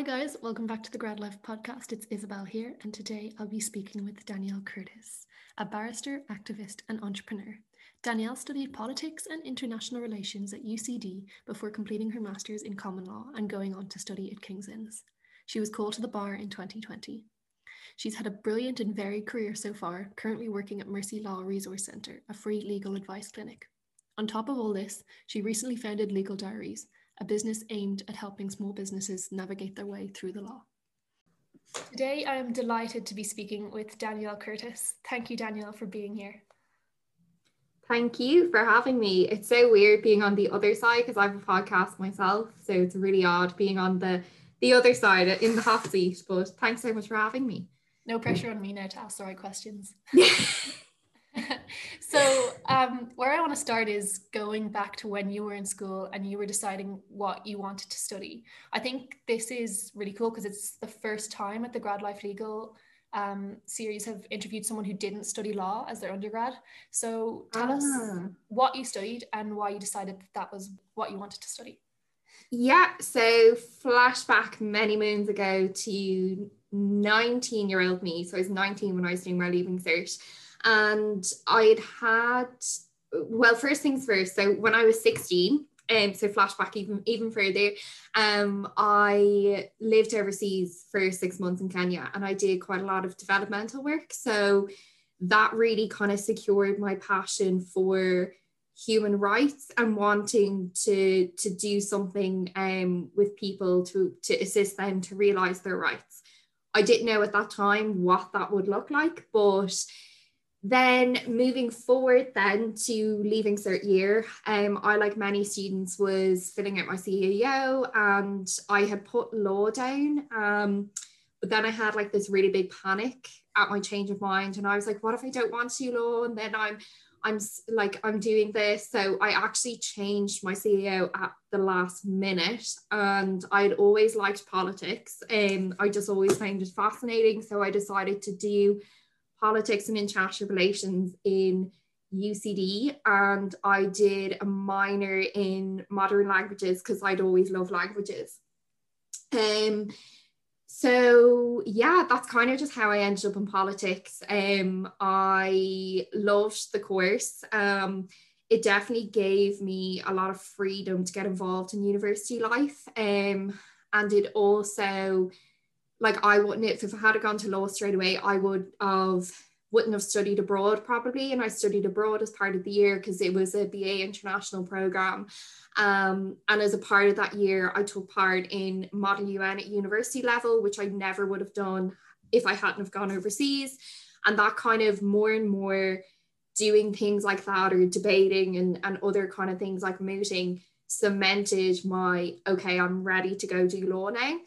Hi, guys. Welcome back to the Grad Life podcast. It's Isabel here, and today I'll be speaking with Danielle Curtis, a barrister, activist, and entrepreneur. Danielle studied politics and international relations at UCD before completing her master's in common law and going on to study at King's Inns. She was called to the bar in 2020. She's had a brilliant and varied career so far, currently working at Mercy Law Resource Centre, a free legal advice clinic. On top of all this, she recently founded Legal Diaries, a business aimed at helping small businesses navigate their way through the law. Today, I am delighted to be speaking with Danielle Curtis. Thank you, Danielle, for being here. Thank you for having me. It's so weird being on the other side because I have a podcast myself. So it's really odd being on the the other side in the hot seat. But thanks so much for having me. No pressure on me now to ask the right questions. so um, where I want to start is going back to when you were in school and you were deciding what you wanted to study. I think this is really cool because it's the first time at the Grad Life Legal um, series have interviewed someone who didn't study law as their undergrad. So tell ah. us what you studied and why you decided that that was what you wanted to study. Yeah, so flashback many moons ago to 19 year old me. So I was 19 when I was doing my leaving cert and I'd had well, first things first. So when I was 16, um, so flashback even even further, um, I lived overseas for six months in Kenya, and I did quite a lot of developmental work. So that really kind of secured my passion for human rights and wanting to to do something um, with people to to assist them to realize their rights. I didn't know at that time what that would look like, but then moving forward then to leaving cert year, um, I like many students was filling out my CAO and I had put law down. Um, but then I had like this really big panic at my change of mind, and I was like, what if I don't want to law? And then I'm I'm like I'm doing this. So I actually changed my CAO at the last minute, and I'd always liked politics, and I just always found it fascinating. So I decided to do politics and international relations in UCD and I did a minor in modern languages because I'd always loved languages. Um, so yeah, that's kind of just how I ended up in politics. Um, I loved the course. Um, it definitely gave me a lot of freedom to get involved in university life. Um, and it also like I wouldn't if if I had gone to law straight away, I would have wouldn't have studied abroad probably. And I studied abroad as part of the year because it was a BA international program. Um, and as a part of that year, I took part in Model UN at university level, which I never would have done if I hadn't have gone overseas. And that kind of more and more doing things like that or debating and, and other kind of things like mooting cemented my okay, I'm ready to go do law now.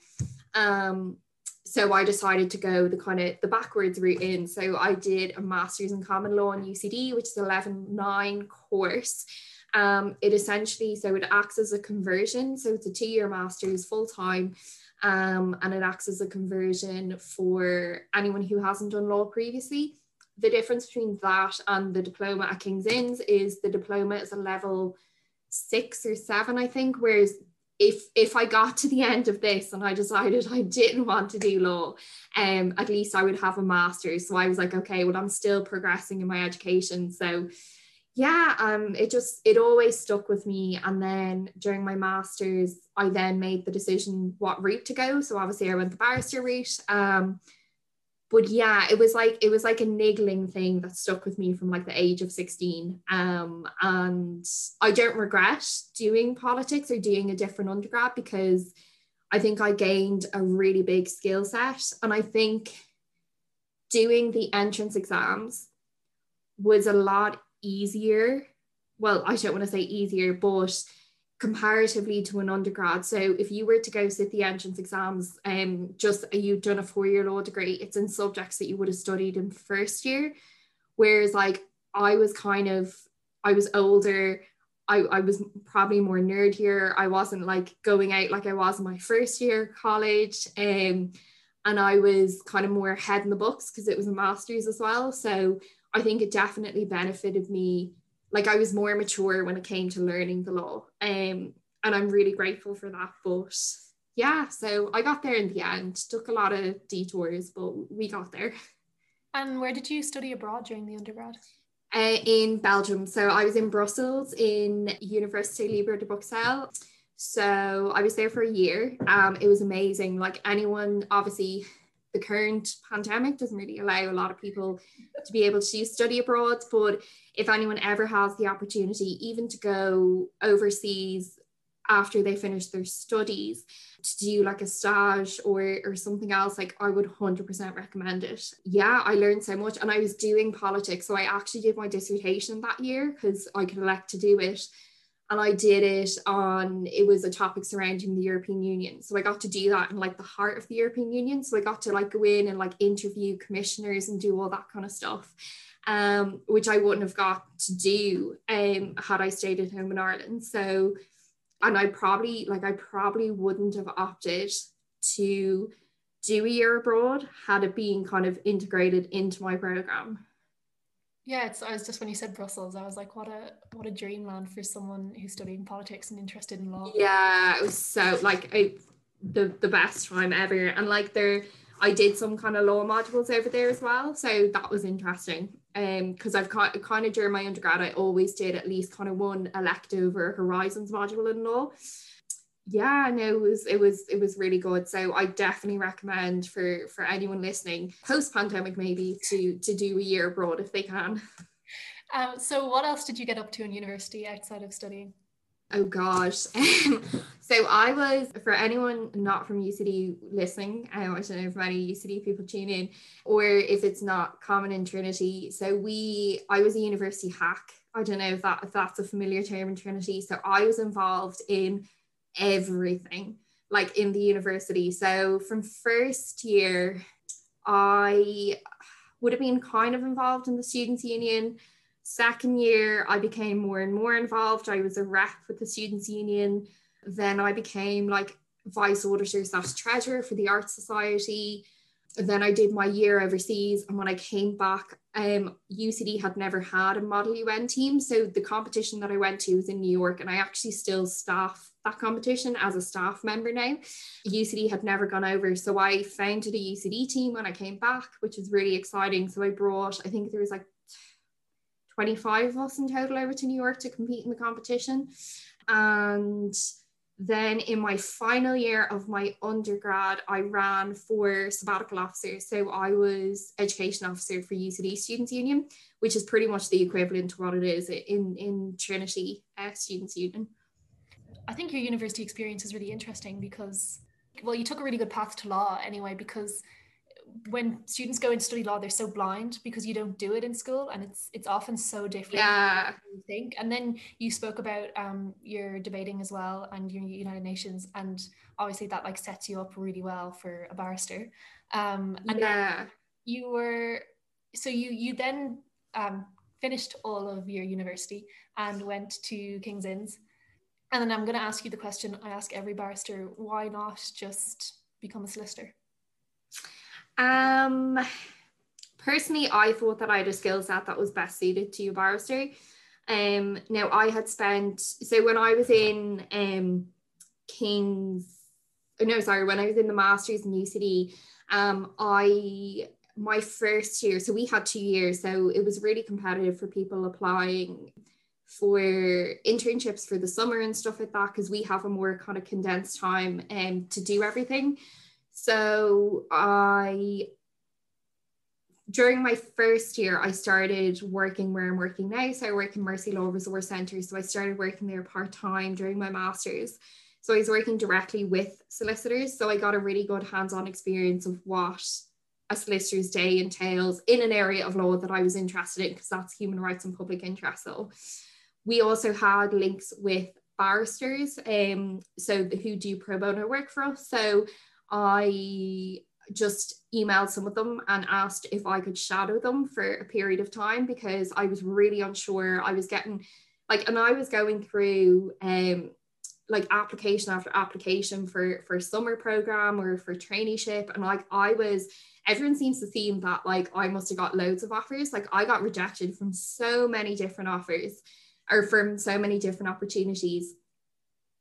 Um, so I decided to go the kind of the backwards route in. So I did a master's in common law in UCD, which is 11.9 course. Um, it essentially, so it acts as a conversion. So it's a two-year master's full time. Um, and it acts as a conversion for anyone who hasn't done law previously. The difference between that and the diploma at King's Inns is the diploma is a level six or seven, I think, whereas if if I got to the end of this and I decided I didn't want to do law, um, at least I would have a master's. So I was like, okay, well, I'm still progressing in my education. So yeah, um, it just it always stuck with me. And then during my master's, I then made the decision what route to go. So obviously I went the barrister route. Um, but yeah it was like it was like a niggling thing that stuck with me from like the age of 16 um, and i don't regret doing politics or doing a different undergrad because i think i gained a really big skill set. And i think doing the entrance exams was a lot easier. Well i don't want to say easier but comparatively to an undergrad. So if you were to go sit the entrance exams, um, just you've done a four-year law degree, it's in subjects that you would have studied in first year. Whereas like I was kind of, I was older, I, I was probably more nerdier. I wasn't like going out like I was in my first year college. Um, and I was kind of more head in the books because it was a master's as well. So I think it definitely benefited me like I was more mature when it came to learning the law. Um, and I'm really grateful for that. But yeah, so I got there in the end. Took a lot of detours, but we got there. And where did you study abroad during the undergrad? Uh, in Belgium. So I was in Brussels in Université Libre de Bruxelles. So I was there for a year. Um, it was amazing. Like anyone, obviously, the current pandemic doesn't really allow a lot of people to be able to study abroad. But if anyone ever has the opportunity, even to go overseas after they finish their studies to do like a stage or or something else like I would 100% recommend it. Yeah, I learned so much and I was doing politics so I actually did my dissertation that year because I could elect to do it and I did it on it was a topic surrounding the European Union. So I got to do that in like the heart of the European Union. So I got to like go in and like interview commissioners and do all that kind of stuff. Um, which I wouldn't have got to do um had I stayed at home in Ireland. So and I probably like I probably wouldn't have opted to do a year abroad had it been kind of integrated into my program. Yeah, it's I was just when you said Brussels, I was like, what a what a dreamland for someone who's studying politics and interested in law. Yeah, it was so like I, the the best time ever. And like there I did some kind of law modules over there as well. So that was interesting. Um, because I've kind kind of during my undergrad, I always did at least kind of one elective or horizons module in law. Yeah, no, it was it was it was really good. So I definitely recommend for for anyone listening, post pandemic maybe to to do a year abroad if they can. Um, so what else did you get up to in university outside of studying? Oh gosh. so I was for anyone not from UCD listening, I don't know if many UCD people tune in, or if it's not common in Trinity. So we I was a university hack. I don't know if that if that's a familiar term in Trinity. So I was involved in everything like in the university. So from first year, I would have been kind of involved in the students union Second year, I became more and more involved. I was a rep with the Students' Union. Then I became like vice auditor slash treasurer for the Art Society. Then I did my year overseas. And when I came back, um, UCD had never had a Model UN team. So the competition that I went to was in New York, and I actually still staff that competition as a staff member now. UCD had never gone over. So I founded a UCD team when I came back, which is really exciting. So I brought, I think there was like 25 of us in total over to New York to compete in the competition. And then in my final year of my undergrad, I ran for sabbatical officer. So I was education officer for UCD Students Union, which is pretty much the equivalent to what it is in, in Trinity uh, Students Union. I think your university experience is really interesting because, well, you took a really good path to law anyway, because when students go and study law, they're so blind because you don't do it in school, and it's it's often so different. Yeah. you think. And then you spoke about um your debating as well, and your United Nations, and obviously that like sets you up really well for a barrister. Um, and yeah. you were so you you then um finished all of your university and went to King's Inns. And then I'm going to ask you the question I ask every barrister: Why not just become a solicitor? Um, personally, I thought that I had a skill set that was best suited to a barrister. Um, now I had spent so when I was in um King's, oh, no, sorry, when I was in the masters in UCD, um, I my first year, so we had two years, so it was really competitive for people applying for internships for the summer and stuff like that because we have a more kind of condensed time um, to do everything. So I during my first year, I started working where I'm working now. So I work in Mercy Law Resource Centre. So I started working there part time during my master's. So I was working directly with solicitors. So I got a really good hands on experience of what a solicitor's day entails in an area of law that I was interested in, because that's human rights and public interest. So we also had links with barristers, um, so who do pro bono work for us. So I just emailed some of them and asked if I could shadow them for a period of time because I was really unsure. I was getting like, and I was going through um like application after application for for summer program or for traineeship, and like I was. Everyone seems to think that like I must have got loads of offers. Like I got rejected from so many different offers or from so many different opportunities.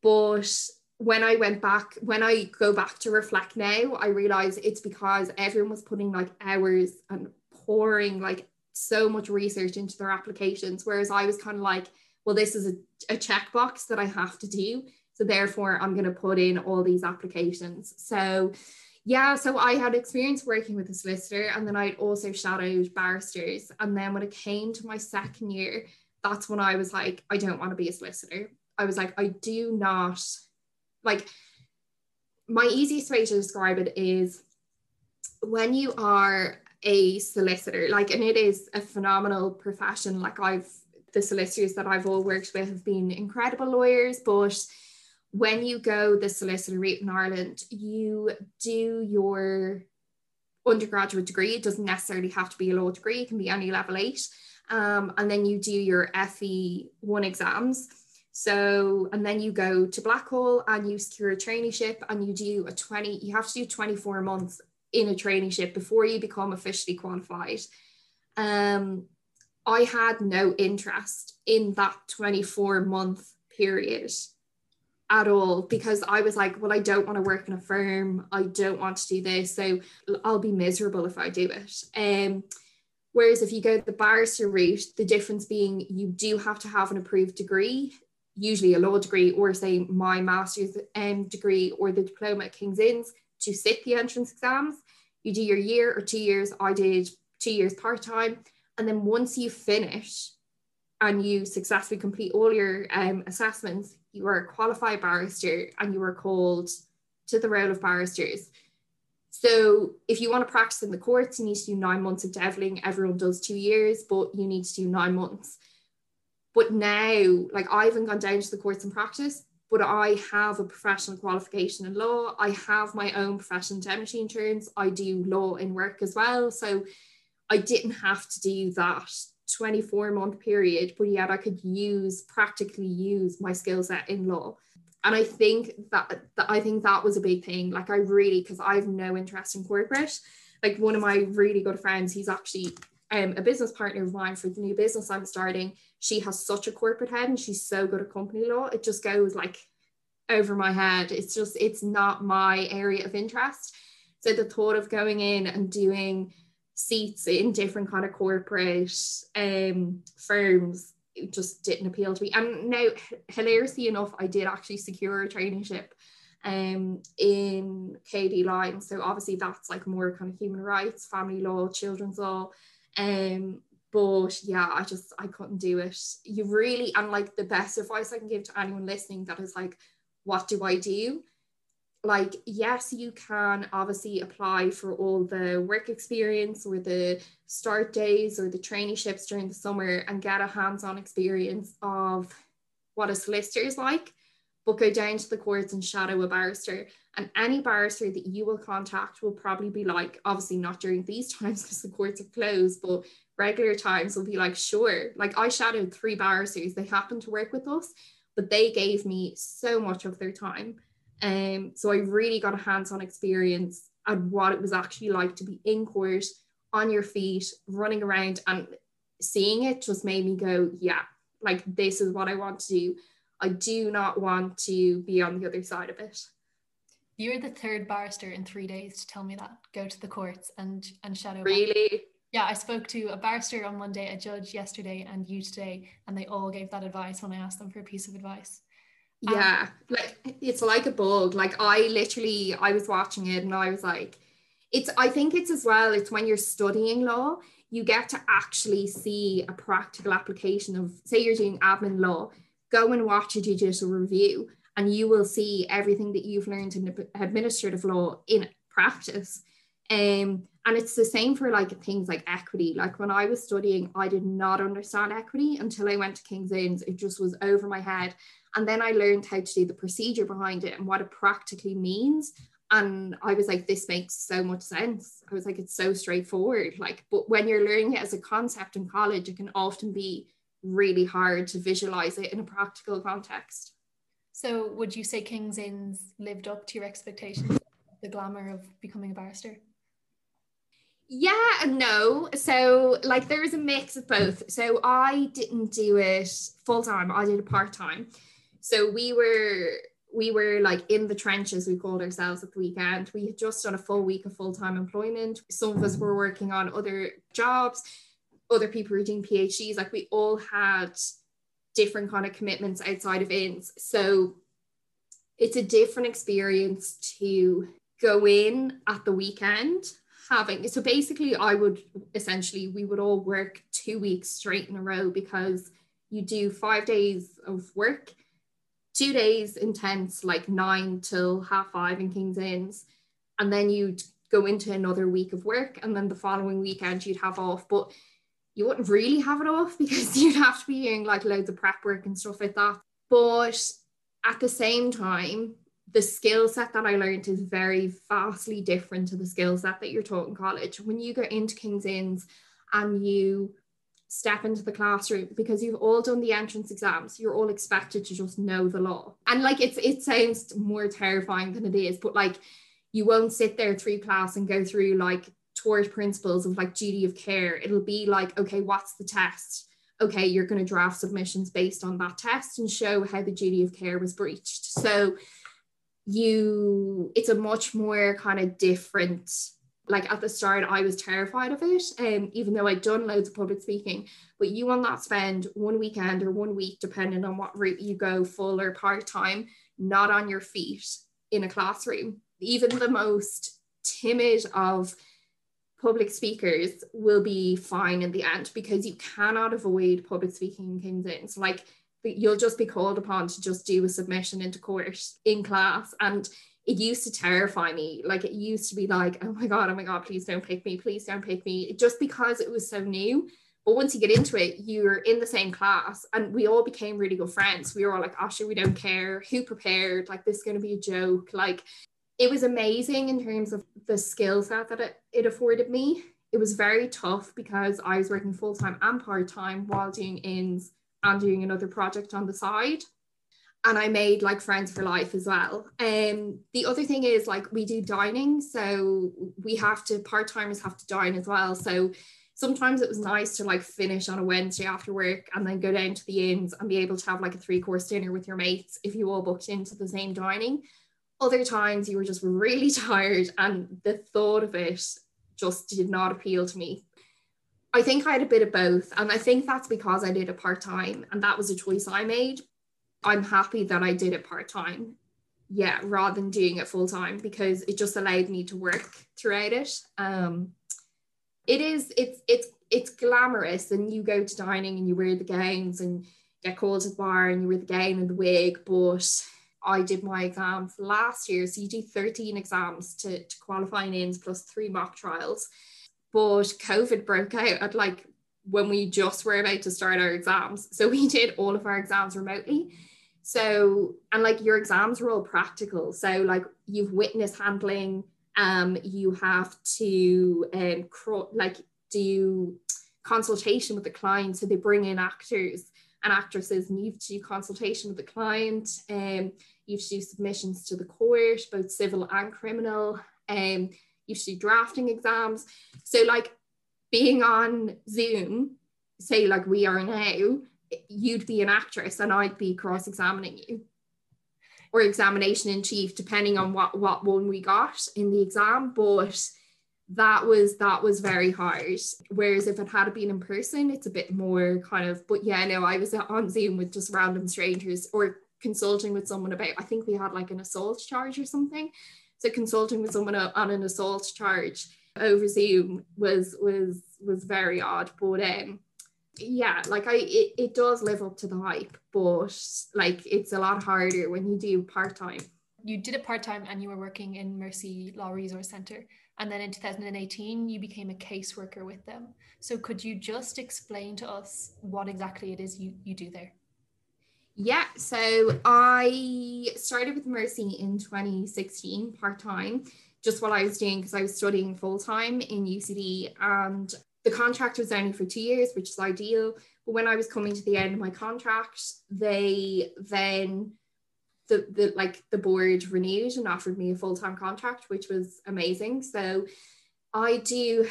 But when I went back, when I go back to reflect now, I realize it's because everyone was putting like hours and pouring like so much research into their applications. Whereas I was kind of like, well, this is a, a checkbox that I have to do. So therefore, I'm going to put in all these applications. So yeah, so I had experience working with a solicitor and then I'd also shadowed barristers. And then when it came to my second year, that's when I was like, I don't want to be a solicitor. I was like, I do not like my easiest way to describe it is when you are a solicitor, like, and it is a phenomenal profession. Like, I've the solicitors that I've all worked with have been incredible lawyers, but when you go the solicitor route in Ireland, you do your undergraduate degree. It doesn't necessarily have to be a law degree, it can be any level eight. Um, and then you do your FE1 exams. So, and then you go to Blackhall and you secure a traineeship and you do a 20, you have to do 24 months in a traineeship before you become officially qualified. Um, I had no interest in that 24 month period at all because I was like, well, I don't want to work in a firm. I don't want to do this. So I'll be miserable if I do it. Um, whereas if you go the barrister route, the difference being you do have to have an approved degree usually a law degree or say my master's um, degree or the diploma at King's Inns to sit the entrance exams. You do your year or two years. I did two years part time. And then once you finish and you successfully complete all your um, assessments, you are a qualified barrister and you are called to the roll of barristers. So if you want to practice in the courts, you need to do nine months of deviling. Everyone does two years, but you need to do nine months. But now, like I haven't gone down to the courts and practice, but I have a professional qualification in law. I have my own professional indemnity insurance. I do law in work as well. So I didn't have to do that 24 month period, but yet I could use practically use my skill set in law. And I think that, that I think that was a big thing. Like I really, because I have no interest in corporate. Like one of my really good friends, he's actually um, a business partner of mine for the new business I'm starting she has such a corporate head and she's so good at company law. It just goes like over my head. It's just, it's not my area of interest. So the thought of going in and doing seats in different kind of corporate um, firms just didn't appeal to me. And now, hilariously enough, I did actually secure a traineeship um, in KOD Lyons. So obviously that's like more kind of human rights, family law, children's law. Um, but yeah i just i couldn't do it you really and like the best advice i can give to anyone listening that is like what do i do like yes you can obviously apply for all the work experience or the start days or the traineeships during the summer and get a hands-on experience of what a solicitor is like but go down to the courts and shadow a barrister and any barrister that you will contact will probably be like obviously not during these times because the courts are closed but regular times will be like, sure. Like I shadowed three barristers, they happened to work with us, but they gave me so much of their time. Um, so I really got a hands-on experience at what it was actually like to be in court, on your feet, running around, and seeing it just made me go, yeah, like this is what I want to do. I do not want to be on the other side of it. You're the third barrister in three days to tell me that. Go to the courts and and shadow. Really? Yeah, I spoke to a barrister on Monday, a judge yesterday, and you today, and they all gave that advice when I asked them for a piece of advice. Um, yeah, like it's like a bug. Like I literally, I was watching it and I was like, it's. I think it's as well. It's when you're studying law, you get to actually see a practical application of. Say you're doing admin law, go and watch a judicial review, and you will see everything that you've learned in administrative law in practice. Um, and it's the same for like things like equity. Like when I was studying, I did not understand equity until I went to King's Inns. It just was over my head. And then I learned how to do the procedure behind it and what it practically means. And I was like, this makes so much sense. I was like, it's so straightforward. Like, but when you're learning it as a concept in college, it can often be really hard to visualize it in a practical context. So, would you say King's Inns lived up to your expectations, the glamour of becoming a barrister? Yeah and no. So like there is a mix of both. So I didn't do it full time. I did it part time. So we were we were like in the trenches, we called ourselves at the weekend. We had just done a full week of full time employment. Some of us were working on other jobs, other people were doing PhDs. Like we all had different kind of commitments outside of Inns. So it's a different experience to go in at the weekend having so basically I would essentially we would all work two weeks straight in a row because you do five days of work two days intense, like nine till half five in King's Inns, and then you'd go into another week of work, and then the following weekend you'd have off. But you wouldn't really have it off because you'd have to be doing like loads of prep work and stuff like that. But at the same time, the skill set that I learned is very vastly different to the skill set that you're taught in college. When you go into King's Inns and you step into the classroom because you've all done the entrance exams you're all expected to just know the law. And like it's it sounds more terrifying than it is but like you won't sit there through class and go through like tort principles of like duty of care. It'll be like okay what's the test? Okay you're going to draft submissions based on that test and show how the duty of care was breached. So you it's a much more kind of different like at the start I was terrified of it um, even though I'd done loads of public speaking. But you will not spend one weekend or one week depending on what route you go full or part-time not on your feet in a classroom. Even the most timid of public speakers will be fine in the end because you cannot avoid public speaking in Inns. Like you'll just be called upon to just do a submission into court in class and it used to terrify me. Like it used to be like, oh my God, oh my God, please don't pick me, please don't pick me, just because it was so new. But once you get into it, you're in the same class and we all became really good friends. We were all like, oh, sure, we don't care. Who prepared? Like, this is going to be a joke. Like, it was amazing in terms of the skill set that it, it afforded me. It was very tough because I was working full time and part time while doing Inns and doing another project on the side and I made like friends for life as well. Um, the other thing is like we do dining, so we have to part timers have to dine as well. So sometimes it was nice to like finish on a Wednesday after work and then go down to the inns and be able to have like a three course dinner with your mates if you all booked into the same dining. Other times you were just really tired and the thought of it just did not appeal to me. I think I had a bit of both, and I think that's because I did it part time, and that was a choice I made. I'm happy that I did it part time. Yeah, rather than doing it full time because it just allowed me to work throughout it. Um, it is it's it's it's glamorous, and you go to dining and you wear the gowns and get called to the bar and you wear the gown and the wig. But I did my exams last year, so you do 13 exams to, to qualify in plus three mock trials. But COVID broke out at like when we just were about to start our exams. So we did all of our exams remotely. So, and like your exams are all practical. So, like you've witness handling, um, you have to um, cro- like do consultation with the client. So they bring in actors and actresses, and you have to do consultation with the client. Um, you have to do submissions to the court, both civil and criminal. Um, you do drafting exams. So, like being on Zoom, say like we are now, you'd be an actress and I'd be cross examining you or examination in chief, depending on what, what one we got in the exam. But that was that was very hard. Whereas if it had been in person, it's a bit more kind of, but yeah, no, I was on Zoom with just random strangers or consulting with someone about, I think we had like an assault charge or something. So consulting with someone on an assault charge over Zoom was was was very odd. But um yeah like i it, it does live up to the hype but like it's a lot harder when you do part-time you did it part-time and you were working in mercy law resource center and then in 2018 you became a caseworker with them so could you just explain to us what exactly it is you, you do there yeah so i started with mercy in 2016 part-time just while i was doing because i was studying full-time in ucd and the contract was only for two years, which is ideal. But when I was coming to the end of my contract, they then the, the like the board renewed and offered me a full-time contract, which was amazing. So I do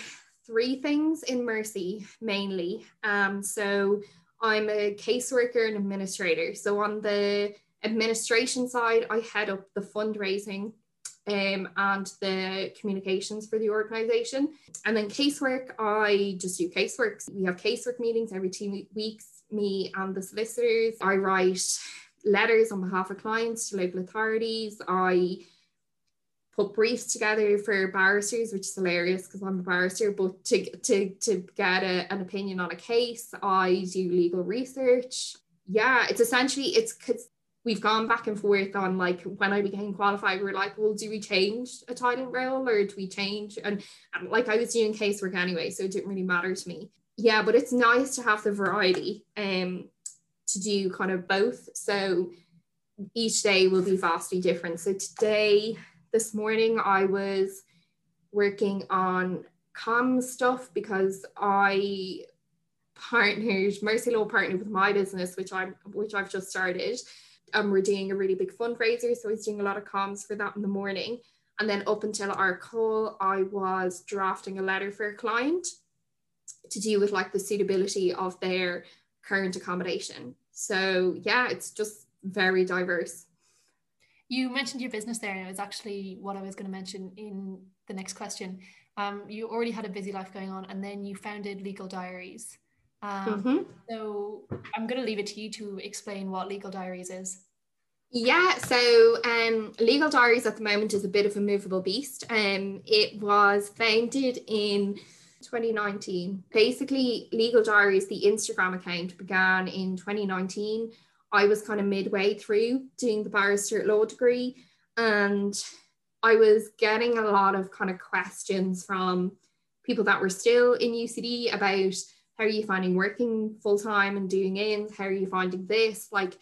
three things in Mercy mainly. Um, so I'm a caseworker and administrator. So on the administration side, I head up the fundraising um, and the communications for the organization. And then casework, I just do casework. We have casework meetings every two weeks, me and the solicitors. I write letters on behalf of clients to local authorities. I put briefs together for barristers, which is hilarious because I'm a barrister, but to, to, to get a, an opinion on a case, I do legal research. Yeah, it's essentially, it's because we've gone back and forth on like when I became qualified, we were like, well, do we change a title role or do we change? And, and like I was doing casework anyway, so it didn't really matter to me. Yeah, but it's nice to have the variety um to do kind of both. So each day will be vastly different. So today, this morning, I was working on com stuff because I partnered, Mercy Law partnered with my business, which I'm which I've just started um, we're doing a really big fundraiser. So I was doing a lot of comms for that in the morning. And then up until our call, I was drafting a letter for a client to do with like the suitability of their current accommodation. So yeah, it's just very diverse. You mentioned your business there, and it was actually what I was going to mention in the next question. Um, you already had a busy life going on, and then you founded Legal Diaries. Um, mm-hmm. So I'm going to leave it to you to explain what Legal Diaries is. Yeah, so um, Legal Diaries at the moment is a bit of a movable beast. Um, it was founded in 2019. Basically, Legal Diaries, the Instagram account, began in 2019. I was kind of midway through doing the barrister law degree, and I was getting a lot of kind of questions from people that were still in UCD about how are you finding working full time and doing in? How are you finding this? Like,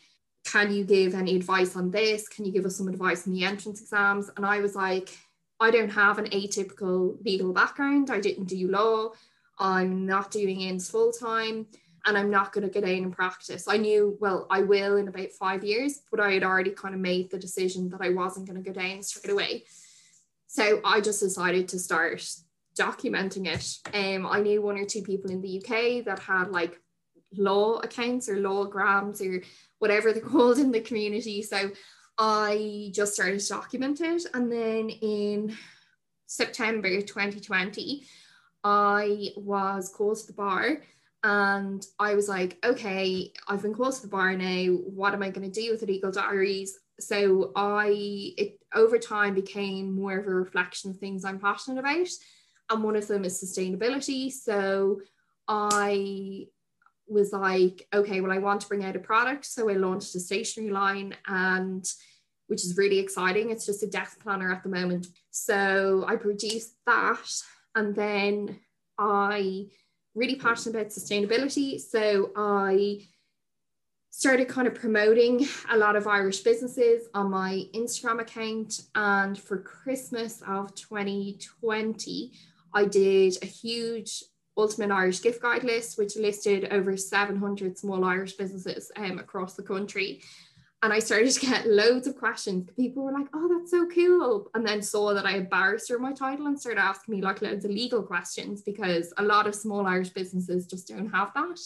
can you give any advice on this? Can you give us some advice on the entrance exams? And I was like, I don't have an atypical legal background. I didn't do law. I'm not doing ins full time and I'm not going to get in and practice. I knew, well, I will in about five years, but I had already kind of made the decision that I wasn't going to go down straight away. So I just decided to start documenting it. Um, I knew one or two people in the UK that had like law accounts or lawgrams or whatever they're called in the community. So I just started to document it. And then in September 2020, I was called to the bar and I was like, okay, I've been called to the bar now. What am I going to do with the legal diaries? So I, it over time became more of a reflection of things I'm passionate about and one of them is sustainability. So I was like, okay, well, I want to bring out a product. So I launched a stationery line and which is really exciting. It's just a desk planner at the moment. So I produced that and then I really passionate about sustainability. So I started kind of promoting a lot of Irish businesses on my Instagram account. And for Christmas of 2020, I did a huge Ultimate Irish gift guide list, which listed over 700 small Irish businesses um, across the country. And I started to get loads of questions. People were like, oh, that's so cool. And then saw that I had barrister in my title and started asking me like loads of legal questions because a lot of small Irish businesses just don't have that.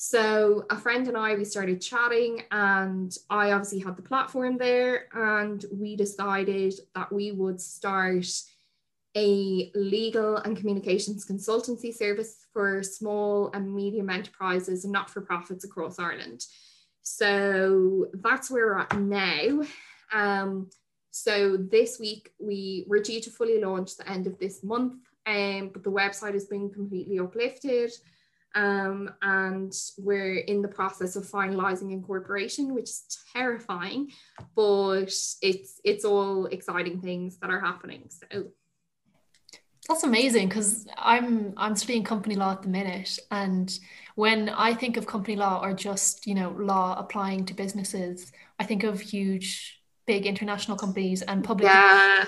So a friend and I, we started chatting, and I obviously had the platform there, and we decided that we would start a legal and communications consultancy service for small and medium enterprises and not for profits across Ireland. So that's where we're at now. Um, so this week we were due to fully launch the end of this month, um, but the website has been completely uplifted. Um, and we're in the process of finalizing incorporation, which is terrifying, but it's it's all exciting things that are happening. So that's amazing because I'm I'm studying company law at the minute, and when I think of company law or just you know law applying to businesses, I think of huge, big international companies and public. Yeah.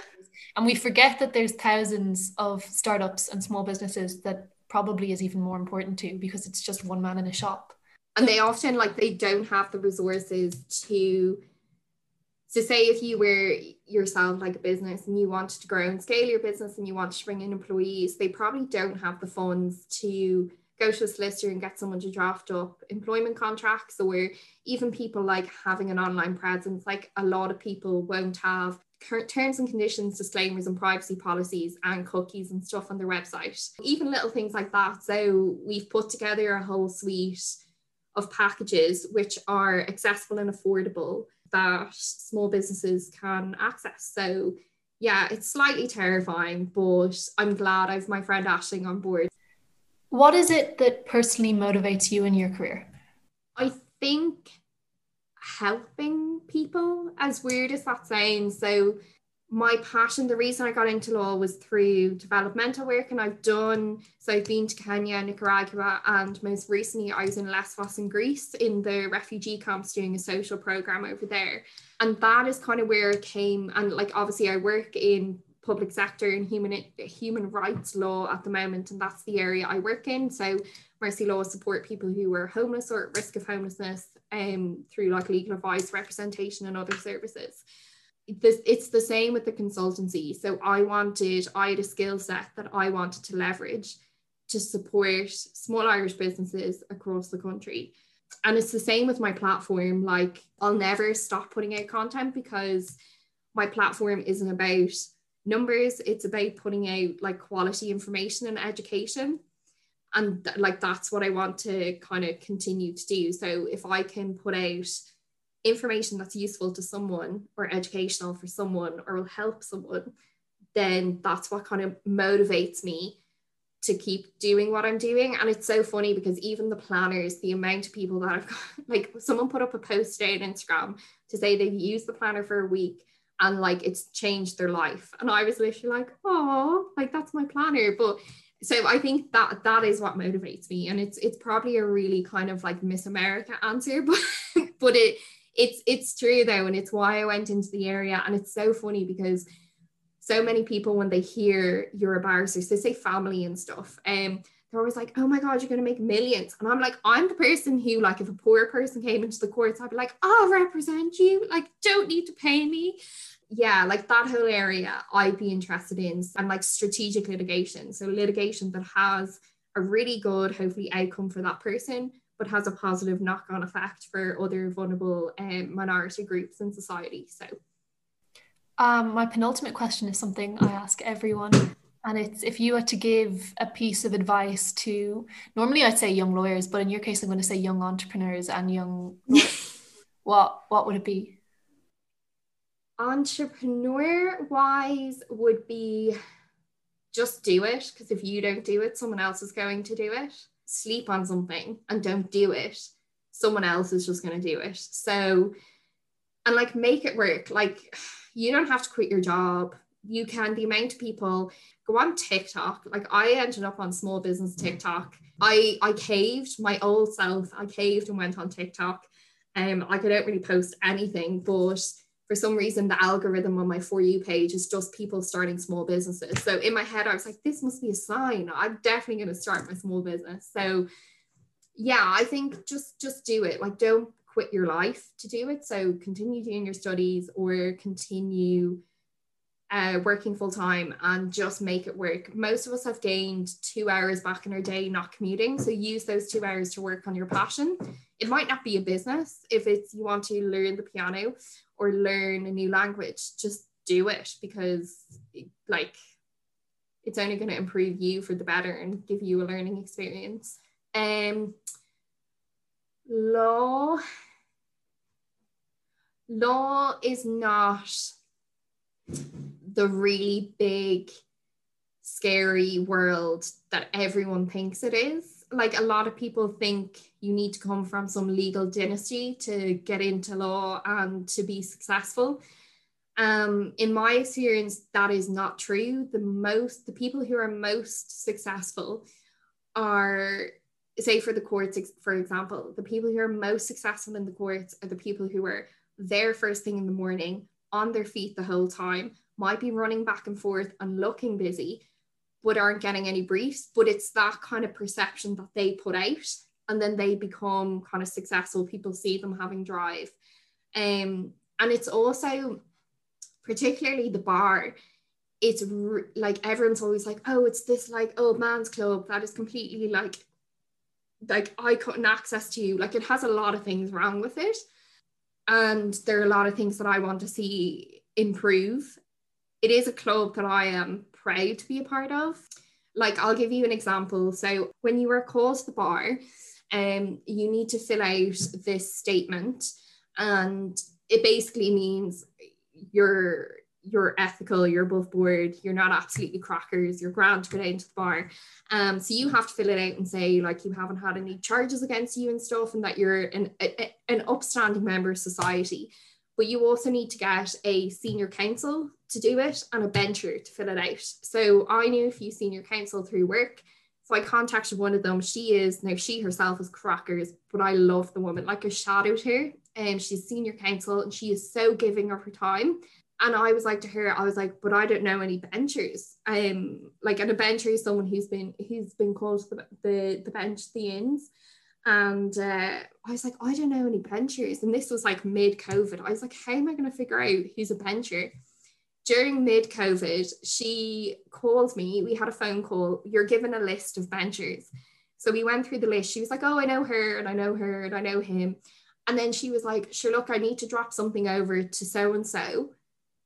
And we forget that there's thousands of startups and small businesses that probably is even more important to because it's just one man in a shop. And they often like they don't have the resources to so say if you were yourself like a business and you wanted to grow and scale your business and you want to bring in employees, they probably don't have the funds to go to a solicitor and get someone to draft up employment contracts or even people like having an online presence. Like a lot of people won't have terms and conditions disclaimers and privacy policies and cookies and stuff on their website. Even little things like that. So we've put together a whole suite of packages which are accessible and affordable that small businesses can access so yeah it's slightly terrifying but i'm glad i've my friend ashling on board what is it that personally motivates you in your career? I think helping people, as weird as that sounds. So, my passion, the reason I got into law was through developmental work, and I've done so. I've been to Kenya, Nicaragua, and most recently, I was in Lesbos in Greece in the refugee camps doing a social program over there. And that is kind of where it came. And like, obviously, I work in public sector and human human rights law at the moment, and that's the area I work in. So Mercy Law support people who are homeless or at risk of homelessness um, through like legal advice, representation, and other services. This, it's the same with the consultancy. So I wanted, I had a skill set that I wanted to leverage to support small Irish businesses across the country. And it's the same with my platform. Like I'll never stop putting out content because my platform isn't about numbers it's about putting out like quality information and education and th- like that's what i want to kind of continue to do so if i can put out information that's useful to someone or educational for someone or will help someone then that's what kind of motivates me to keep doing what I'm doing. And it's so funny because even the planners, the amount of people that I've got, like someone put up a post today on Instagram to say they've used the planner for a week and like it's changed their life. And I was literally like, oh, like that's my planner. But so I think that that is what motivates me. And it's it's probably a really kind of like Miss America answer, but but it it's it's true though, and it's why I went into the area. And it's so funny because so many people when they hear you're a barrister, so they say family and stuff. Um they're always like, oh my God, you're going to make millions. And I'm like, I'm the person who, like, if a poor person came into the courts, I'd be like, I'll represent you. Like, don't need to pay me. Yeah, like that whole area I'd be interested in and like strategic litigation. So, litigation that has a really good, hopefully, outcome for that person, but has a positive knock on effect for other vulnerable um, minority groups in society. So, um, my penultimate question is something I ask everyone and it's if you were to give a piece of advice to normally I'd say young lawyers, but in your case I'm going to say young entrepreneurs and young what what would it be? Entrepreneur wise would be just do it because if you don't do it, someone else is going to do it. Sleep on something and don't do it. Someone else is just going to do it. So, and like make it work. Like, you don't have to quit your job you can the amount of people go on TikTok. Like I ended up on small business TikTok. I I caved my old self. I caved and went on TikTok. Um, like I don't really post anything, but for some reason the algorithm on my for you page is just people starting small businesses. So in my head, I was like, this must be a sign. I'm definitely going to start my small business. So yeah, I think just just do it. Like don't quit your life to do it. So continue doing your studies or continue uh, working full time and just make it work. Most of us have gained two hours back in our day not commuting. So use those two hours to work on your passion. It might not be a business if it's you want to learn the piano or learn a new language, just do it because like it's only going to improve you for the better and give you a learning experience. Um law law is not the really big, scary world that everyone thinks it is. Like a lot of people think you need to come from some legal dynasty to get into law and to be successful. Um, in my experience, that is not true. The most, the people who are most successful are, say, for the courts, for example, the people who are most successful in the courts are the people who are there first thing in the morning, on their feet the whole time, might be running back and forth and looking busy, but aren't getting any briefs. But it's that kind of perception that they put out, and then they become kind of successful. People see them having drive. Um, and it's also particularly the bar it's re- like everyone's always like oh it's this like old man's club that is completely like like I couldn't access to. You like it has a lot of things wrong with it. And there are a lot of things that I want to see improve. It is a club that I am proud to be a part of. Like I'll give you an example. So when you are called to the bar, um, you need to fill out this statement, and it basically means you're you're ethical, you're above board, you're not absolutely crackers, you're grand to get down to the bar. Um, so you have to fill it out and say like you haven't had any charges against you and stuff, and that you're an a, an upstanding member of society. But you also need to get a senior counsel to do it and a bencher to fill it out. So I knew a few senior counsel through work. So I contacted one of them. She is now she herself is crackers, but I love the woman. Like I shadowed her, and she's senior counsel, and she is so giving of her time and I was like to her, I was like, but I don't know any benchers. Um, like, and a bencher is someone who's been who's been called the the, the bench the Inns. And uh, I was like, I don't know any benchers. And this was like mid COVID. I was like, how am I going to figure out who's a bencher? During mid COVID, she called me. We had a phone call. You're given a list of benchers. So we went through the list. She was like, oh, I know her and I know her and I know him. And then she was like, sure, look, I need to drop something over to so and so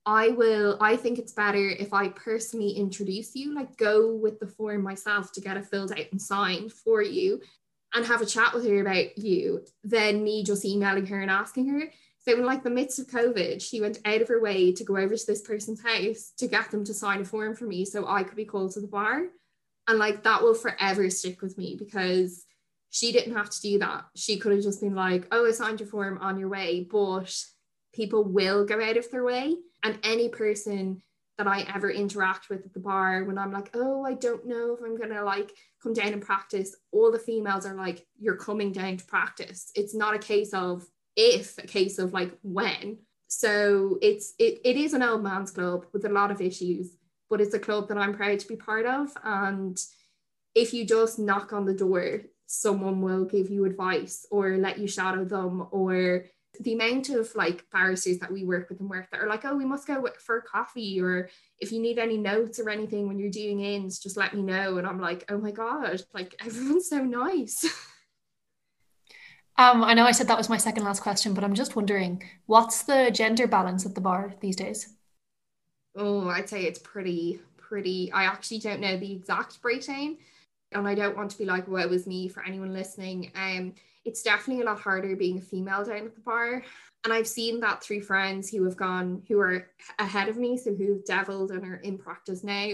I will, I think it's better if I personally introduce you, like go with the form myself to get it filled out and signed for you and have a chat with her about you, than me just emailing her and asking her. So in like the midst of COVID, she went out of her way to go over to this person's house to get them to sign a form for me so I could be called to the bar. And like that will forever stick with me because she didn't have to do that. She could have just been like, oh, I signed your form on your way. But people will go out of their way and any person that I ever interact with at the bar when I'm like, oh, I don't know if I'm gonna like come down and practice, all the females are like, you're coming down to practice. It's not a case of if, a case of like when. So it's it, it is an old man's club with a lot of issues, but it's a club that I'm proud to be part of. And if you just knock on the door, someone will give you advice or let you shadow them or the amount of like barristers that we work with and work that are like, oh, we must go for coffee, or if you need any notes or anything when you're doing Inns, just let me know. And I'm like, oh my God, like everyone's so nice. Um, I know I said that was my second last question, but I'm just wondering, what's the gender balance at the bar these days? Oh, I'd say it's pretty, pretty. I actually don't know the exact breakdown, and I don't want to be like, well, it was me for anyone listening. Um, it's definitely a lot harder being a female down at the bar. And I've seen that through friends who have gone, who are ahead of me, so who've deviled and are in practice now.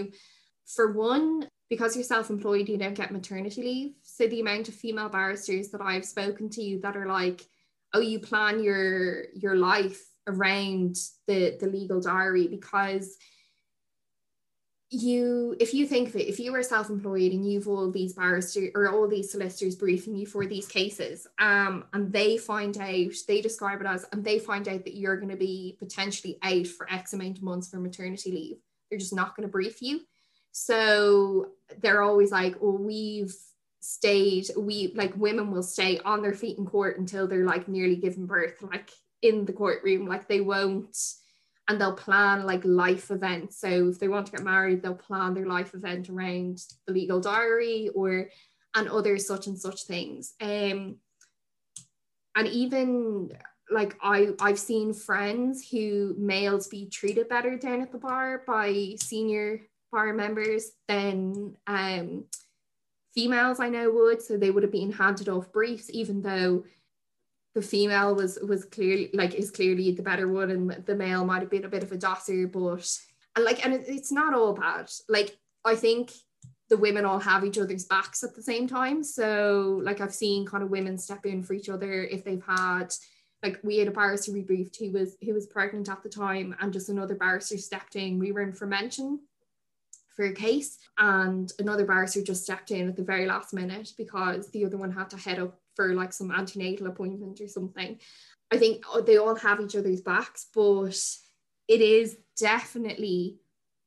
For one, because you're self-employed, you don't get maternity leave. So the amount of female barristers that I've spoken to that are like, oh, you plan your your life around the the legal diary because you if you think of it if you were self-employed and you've all these barristers or all these solicitors briefing you for these cases um and they find out they describe it as and they find out that you're going to be potentially out for x amount of months for maternity leave they're just not going to brief you. So they're always like well we've stayed we like women will stay on their feet in court until they're like nearly given birth like in the courtroom like they won't and they'll plan like life events. So if they want to get married, they'll plan their life event around the legal diary or and other such and such things. Um, and even like I I've seen friends who males be treated better down at the bar by senior bar members than um, females I know would. So they would have been handed off briefs, even though the female was was clearly like is clearly the better one and the male might have been a bit of a dosser but and like and it, it's not all bad. Like i think the women all have each other's backs at the same time. So like i've seen kind of women step in for each other if they've had like we had a barrister we briefed who was who was pregnant at the time and just another barrister stepped in. We were in for mention for a case and another barrister just stepped in at the very last minute because the other one had to head up for like some antenatal appointment or something. I think oh, they all have each other's backs, but it is definitely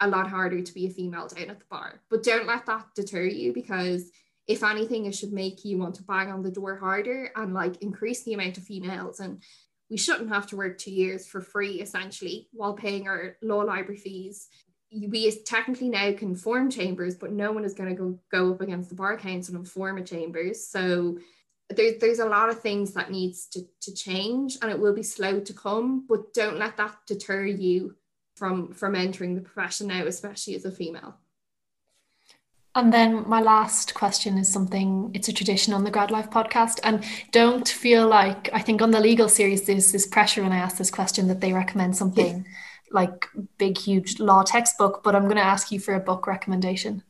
a lot harder to be a female down at the bar. But don't let that deter you because if anything, it should make you want to bang on the door harder and like increase the amount of females. And we shouldn't have to work two years for free essentially while paying our law library fees. we technically now can form chambers, but no one is going to go, go up against the Bar Council and form a chambers. So there, there's a lot of things that needs to, to change and it will be slow to come, but don't let that deter you from, from entering the profession now, especially as a female. And then my last question is something, it's a tradition on the Grad Life podcast. And don't feel like, I think on the legal series, there's this pressure when I ask this question that they recommend something like big, huge law textbook, but I'm going to ask you for a book recommendation.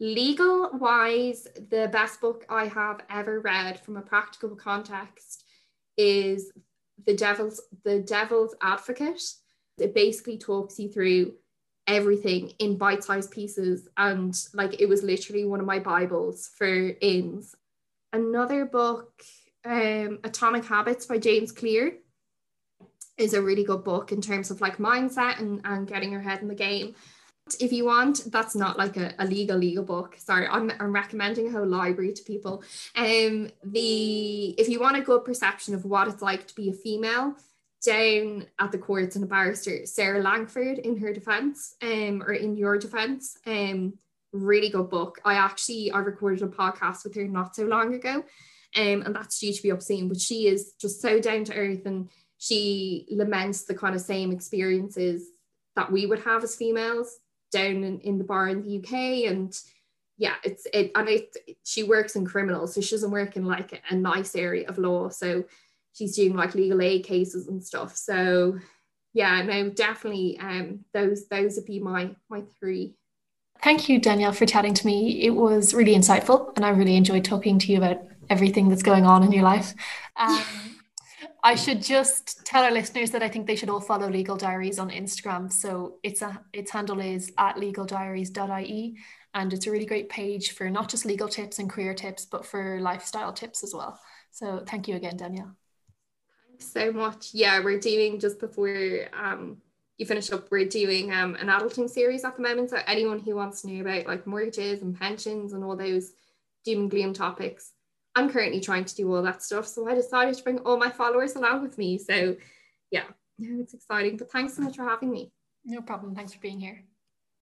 Legal wise, the best book I have ever read from a practical context is The Devil's The Devil's Advocate. It basically talks you through everything in bite-sized pieces and like it was literally one of my bibles for Inns another book um atomic habits by james clear is a really good book in terms of like mindset and, and getting your head in the game if you want that's not like a, a legal legal book sorry I'm, I'm recommending a whole library to people um the if you want a good perception of what it's like to be a female down at the courts and a barrister, Sarah Langford, in her defence, um, or in your defence. Um, really good book. I actually I recorded a podcast with her not so long ago, um, and that's due to be up soon. But she is just so down to earth, and she laments the kind of same experiences that we would have as females down in, in the bar in the UK, and yeah, it's it and it she works in criminal, so she doesn't work in like a, a nice area of law, so she's doing like legal aid cases and stuff. So yeah, no, definitely um those those would be my my three. Thank you, Danielle, for chatting to me. It was really insightful and I really enjoyed talking to you about everything that's going on in your life. Um, I should just tell our listeners that I think they should all follow Legal Diaries on Instagram. So it's a its handle is at legaldiaries.ie and it's a really great page for not just legal tips and career tips, but for lifestyle tips as well. So thank you again, Danielle Thanks so much. Yeah, we're doing just before um, you finish up, we're doing um, an adulting series at the moment. So anyone who wants to know about like mortgages and pensions and all those doom and gloom topics, I'm currently trying to do all that stuff. So I decided to bring all my followers along with me. So yeah, it's exciting. But thanks so much for having me. No problem. Thanks for being here.